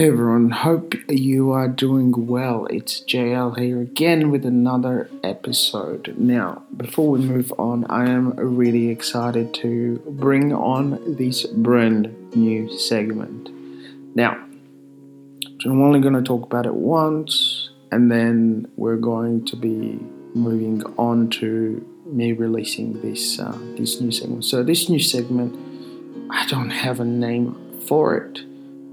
Hey everyone, hope you are doing well. It's JL here again with another episode. Now, before we move on, I am really excited to bring on this brand new segment. Now, I'm only going to talk about it once, and then we're going to be moving on to me releasing this uh, this new segment. So, this new segment, I don't have a name for it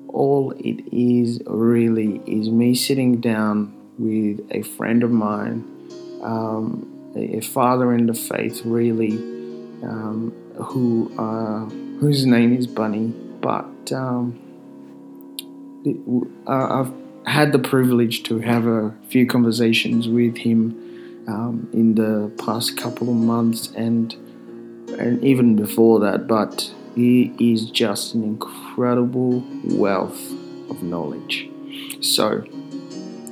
all it is really is me sitting down with a friend of mine, um, a, father in the faith, really, um, who uh, whose name is Bunny, but um, it, uh, I've had the privilege to have a few conversations with him um, in the past couple of months and and even before that, but he is just an incredible wealth of knowledge. So,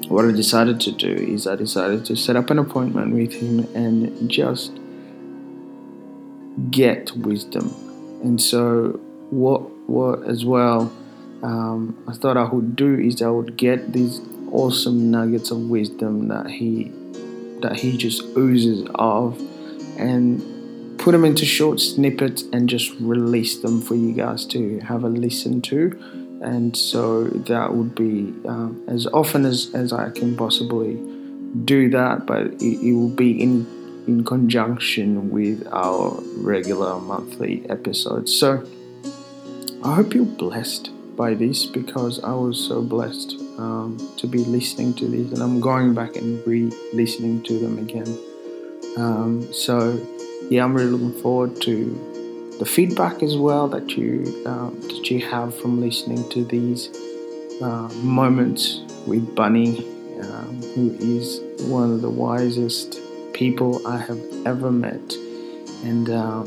what I decided to do is I decided to set up an appointment with him and just get wisdom. And so, what what as well um, I thought I would do is I would get these awesome nuggets of wisdom that he that he just oozes of, and put them into short snippets and just release them for you guys to have a listen to. And so that would be um, as often as, as I can possibly do that, but it, it will be in in conjunction with our regular monthly episodes. So I hope you're blessed by this because I was so blessed um, to be listening to this, and I'm going back and re-listening to them again. Um, so yeah, I'm really looking forward to the feedback as well that you um, that you have from listening to these uh, moments with Bunny, um, who is one of the wisest people I have ever met. And um,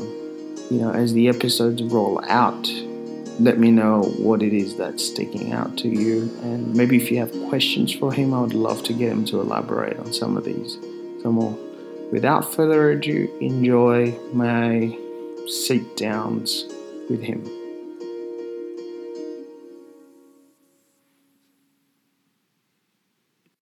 you know, as the episodes roll out, let me know what it is that's sticking out to you. And maybe if you have questions for him, I would love to get him to elaborate on some of these, some more without further ado, enjoy my sit downs with him.